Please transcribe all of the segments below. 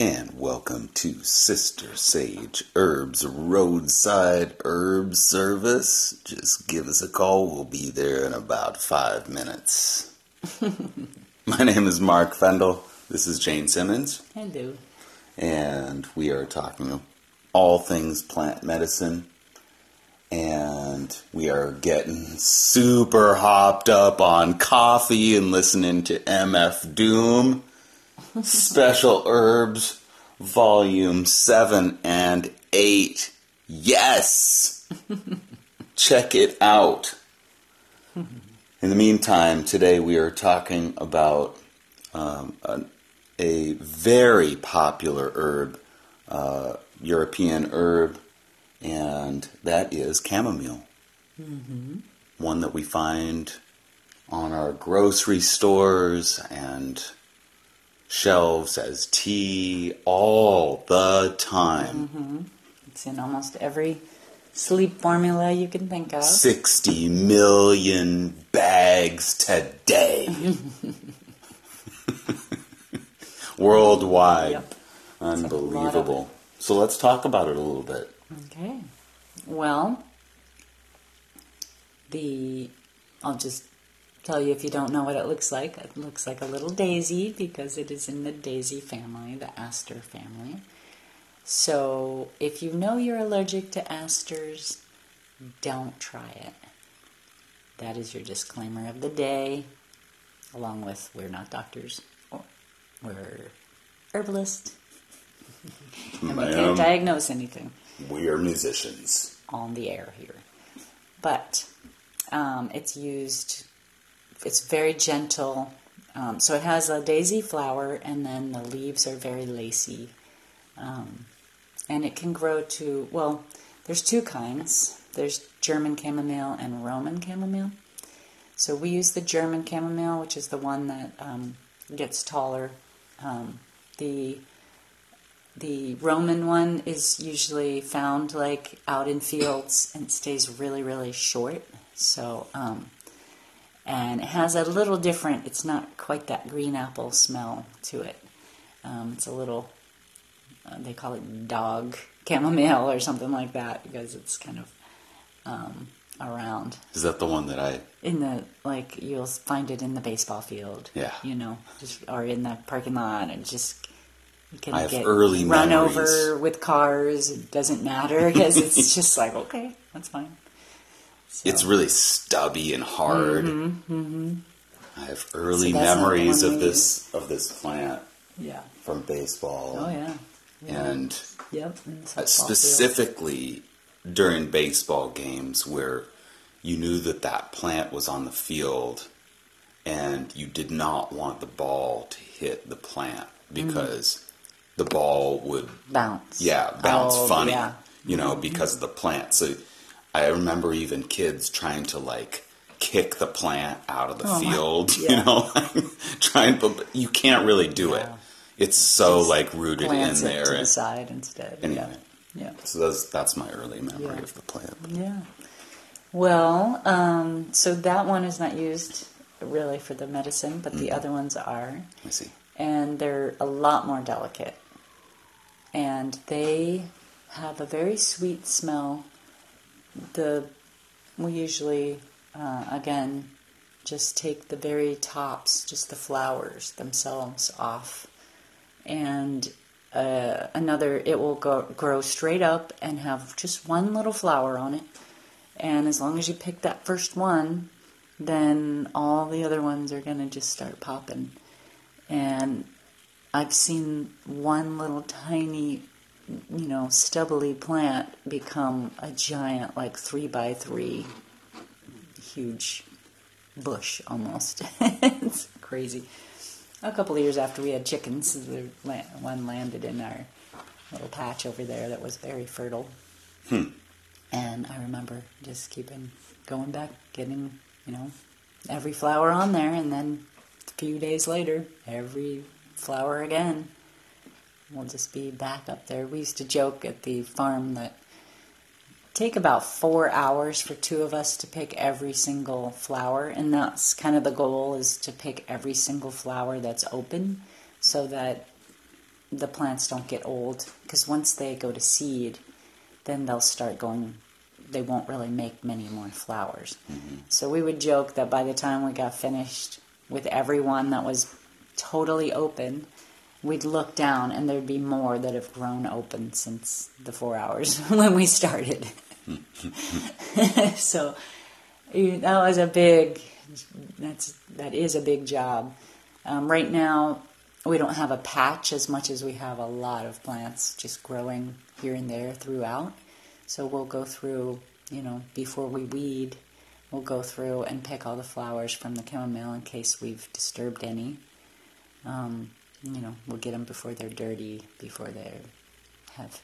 And welcome to Sister Sage Herbs Roadside Herb Service. Just give us a call. We'll be there in about five minutes. My name is Mark Fendel. This is Jane Simmons. Hello. And we are talking all things plant medicine. And we are getting super hopped up on coffee and listening to MF Doom. Special Herbs, Volume 7 and 8. Yes! Check it out. In the meantime, today we are talking about um, a, a, very popular herb, uh, European herb, and that is chamomile. Mm-hmm. One that we find on our grocery stores and shelves as tea all the time. Mm-hmm. It's in almost every sleep formula you can think of. 60 million bags today. Worldwide. Yep. Unbelievable. So let's talk about it a little bit. Okay. Well, the I'll just tell you if you don't know what it looks like. It looks like a little daisy because it is in the daisy family, the aster family. So if you know you're allergic to asters, don't try it. That is your disclaimer of the day, along with we're not doctors, or we're herbalists, and we can't diagnose anything We are musicians. on the air here. But um, it's used, it's very gentle. Um, so it has a daisy flower, and then the leaves are very lacy. Um, and it can grow to, well, there's two kinds there's German chamomile and Roman chamomile. So we use the German chamomile, which is the one that um, gets taller. Um, the the Roman one is usually found like out in fields and stays really, really short. So, um, and it has a little different, it's not quite that green apple smell to it. Um, it's a little, uh, they call it dog chamomile or something like that because it's kind of um, around. Is that the one that I. In the, like, you'll find it in the baseball field. Yeah. You know, just, or in the parking lot and just you can I have get early run memories. over with cars. It doesn't matter because it's just like okay, that's fine. So, It's really stubby and hard. Mm-hmm, mm-hmm. I have early So that's not the memories of this of this plant yeah. from baseball. Oh yeah. And Yep. uh, field. specifically during baseball games where you knew that that plant was on the field and you did not want the ball to hit the plant mm-hmm. because the ball would bounce. yeah bounce Oh, funny Yeah. you know because of the plant so i remember even kids trying to like kick the plant out of the Oh, my- field you know trying but you can't really do it it's so Just like rooted in there to the side instead. anyway Yeah. Yeah. so that's that's my early memory Yeah. of the plant Yeah. Well, um, so that one is not used really for the medicine, but Mm-hmm. the other ones are. me see and they're a lot more delicate. And they have a very sweet smell. The we usually, uh, again, just take the very tops, just the flowers themselves off, and uh, another it will go, grow straight up and have just one little flower on it. And as long as you pick that first one, then all the other ones are going to just start popping and I've seen one little tiny, you know, stubbly plant become a giant, like three by three, huge bush almost. it's crazy. A couple of years after we had chickens, the one landed in our little patch over there that was very fertile. Hmm. And I remember just keeping going back, getting, you know, every flower on there, and then a few days later, every flower again. We'll just be back up there. We used to joke at the farm that take about four hours for two of us to pick every single flower, and that's kind of the goal is to pick every single flower that's open, so that the plants don't get old because once they go to seed, then they'll start going. They won't really make many more flowers. Mm-hmm. So we would joke that by the time we got finished with every one that was totally open, we'd look down and there'd be more that have grown open since the four hours when we started. so that was a big. That's that is a big job. Um, right now, we don't have a patch as much as we have a lot of plants just growing here and there throughout. So we'll go through, you know, before we weed, we'll go through and pick all the flowers from the chamomile in case we've disturbed any. Um, you know, we'll get them before they're dirty, before they have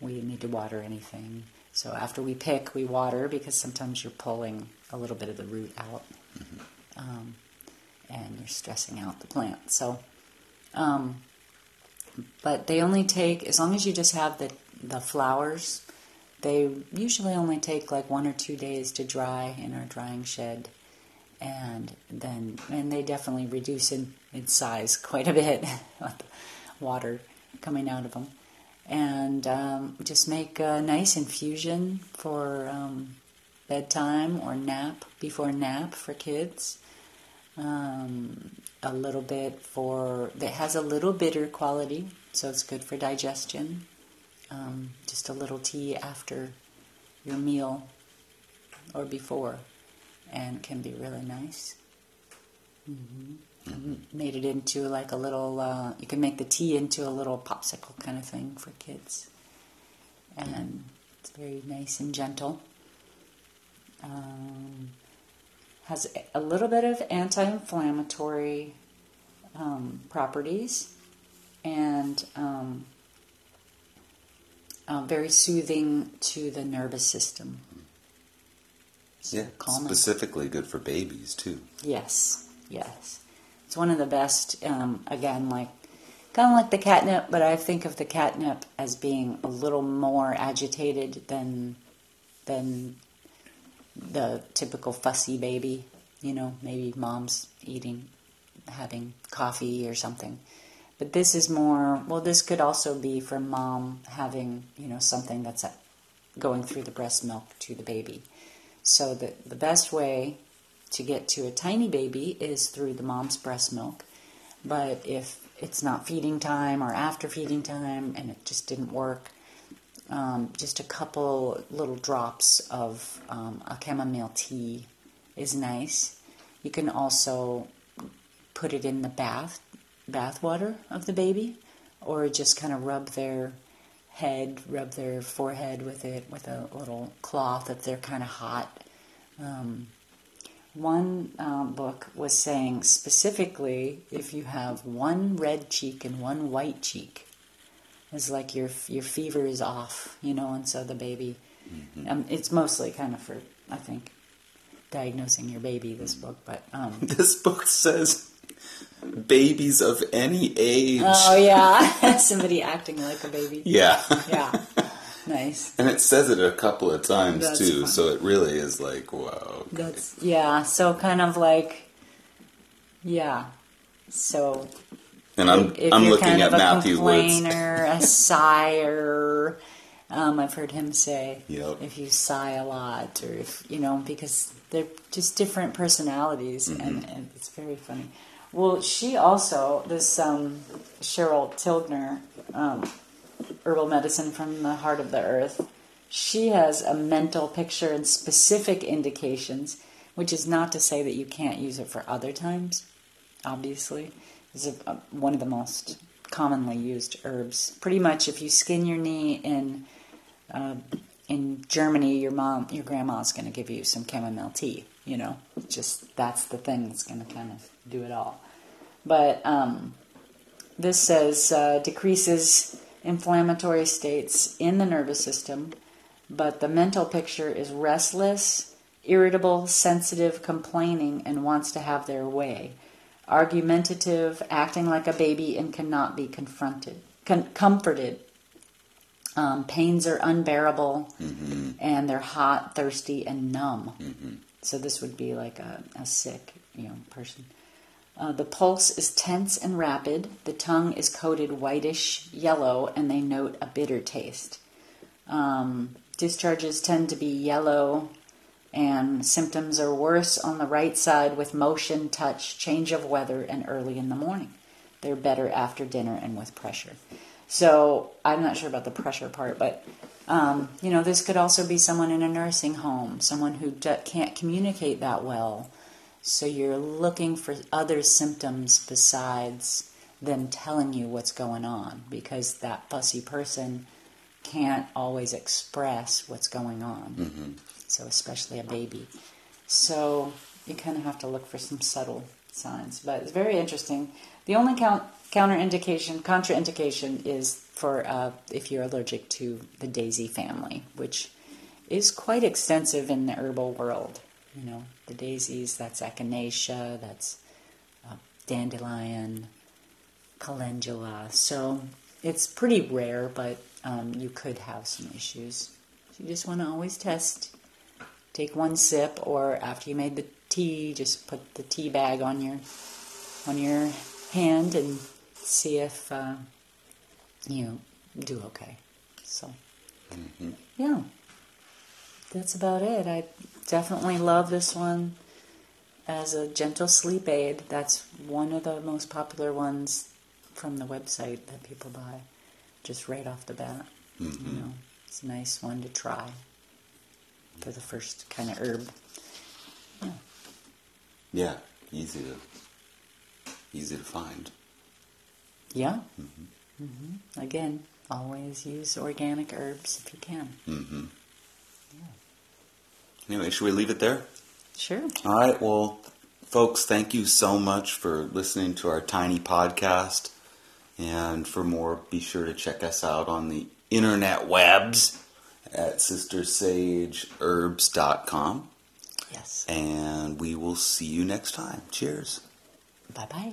we need to water anything. So after we pick, we water because sometimes you're pulling a little bit of the root out, um, and you're stressing out the plant. So, um, but they only take as long as you just have the the flowers. They usually only take like one or two days to dry in our drying shed, and then and they definitely reduce in, in size quite a bit water coming out of them and um, just make a nice infusion for um, bedtime or nap before nap for kids. Um, a little bit for that has a little bitter quality, so it's good for digestion. Um, just a little tea after your meal or before, and can be really nice. hmm Made it into like a little. Uh, you can make the tea into a little popsicle kind of thing for kids, and it's very nice and gentle. Um, has a little bit of anti-inflammatory um, properties, and um, uh, very soothing to the nervous system. So Yeah, calming. specifically good for babies too. Yes, yes. It's one of the best. Um, again, like kind of like the catnip, but I think of the catnip as being a little more agitated than than the typical fussy baby. You know, maybe mom's eating, having coffee or something. But this is more. Well, this could also be from mom having you know something that's uh, going through the breast milk to the baby. So the the best way to get to a tiny baby is through the mom's breast milk. But if it's not feeding time or after feeding time and it just didn't work, um, just a couple little drops of um, a chamomile tea is nice. You can also put it in the bath bath water of the baby, or just kind of rub their head, rub their forehead with it with a little cloth if they're kind of hot. Um, one um, book was saying specifically if you have one red cheek and one white cheek, it's like your your fever is off, you know, and so the baby. Um, it's mostly kind of for I think diagnosing your baby. This book, but um, This book says babies of any age. oh yeah, somebody acting like a baby. yeah. Yeah, nice. And it says it a couple of times That's too, fun. so it really is like, wow. okay. That's yeah. So kind of like yeah. So and I'm if I'm looking kind at of a Matthew Wood's. complainer, a sigher. Um, I've heard him say Yep. if you sigh a lot, or if you know, because they're just different personalities, Mm-hmm. and, and it's very funny. Well, she also this um, Sharol Tilgner, um, herbal medicine from the heart of the earth. She has a mental picture and specific indications, which is not to say that you can't use it for other times. Obviously, it's a, a, one of the most commonly used herbs. Pretty much, if you skin your knee in uh, in Germany, your mom, your grandma's going to give you some chamomile tea. You know, just that's the thing that's going to kind of do it all. But um, this says uh, decreases inflammatory states in the nervous system, but the mental picture is restless, irritable, sensitive, complaining, and wants to have their way. Argumentative, acting like a baby, and cannot be confronted, con- comforted. Um, pains are unbearable, and they're hot, thirsty, and numb. So this would be like a, a sick, you know, person. Uh, the pulse is tense and rapid. The tongue is coated whitish yellow, and they note a bitter taste. Um, discharges tend to be yellow, and symptoms are worse on the right side with motion, touch, change of weather, and early in the morning. They're better after dinner and with pressure. So I'm not sure about the pressure part, but um, you know, this could also be someone in a nursing home, someone who can't communicate that well. So you're looking for other symptoms besides them telling you what's going on because that fussy person can't always express what's going on. Mm-hmm. So, especially a baby. So, you kind of have to look for some subtle signs. But it's very interesting. The only count, counterindication, contraindication is for uh, if you're allergic to the daisy family, which is quite extensive in the herbal world. You know, the daisies, that's echinacea, that's uh, dandelion, calendula. So it's pretty rare, but um, you could have some issues. So you just want to always test. Take one sip, or after you made the tea, just put the tea bag on your on your hand and see if uh, you do okay. So, Mm-hmm. yeah, that's about it. I definitely love this one as a gentle sleep aid. That's one of the most popular ones from the website that people buy, just right off the bat. Mhm. You know, it's a nice one to try for the first kind of herb. Yeah. Yeah, easy to easy to find. Yeah. hmm Again, always use organic herbs if you can. Mm-hmm. Anyway, should we leave it there? Sure. All right. Well, folks, thank you so much for listening to our tiny podcast. And for more, be sure to check us out on the internet webs at sistersageherbs.com. Yes. And we will see you next time. Cheers. Bye bye.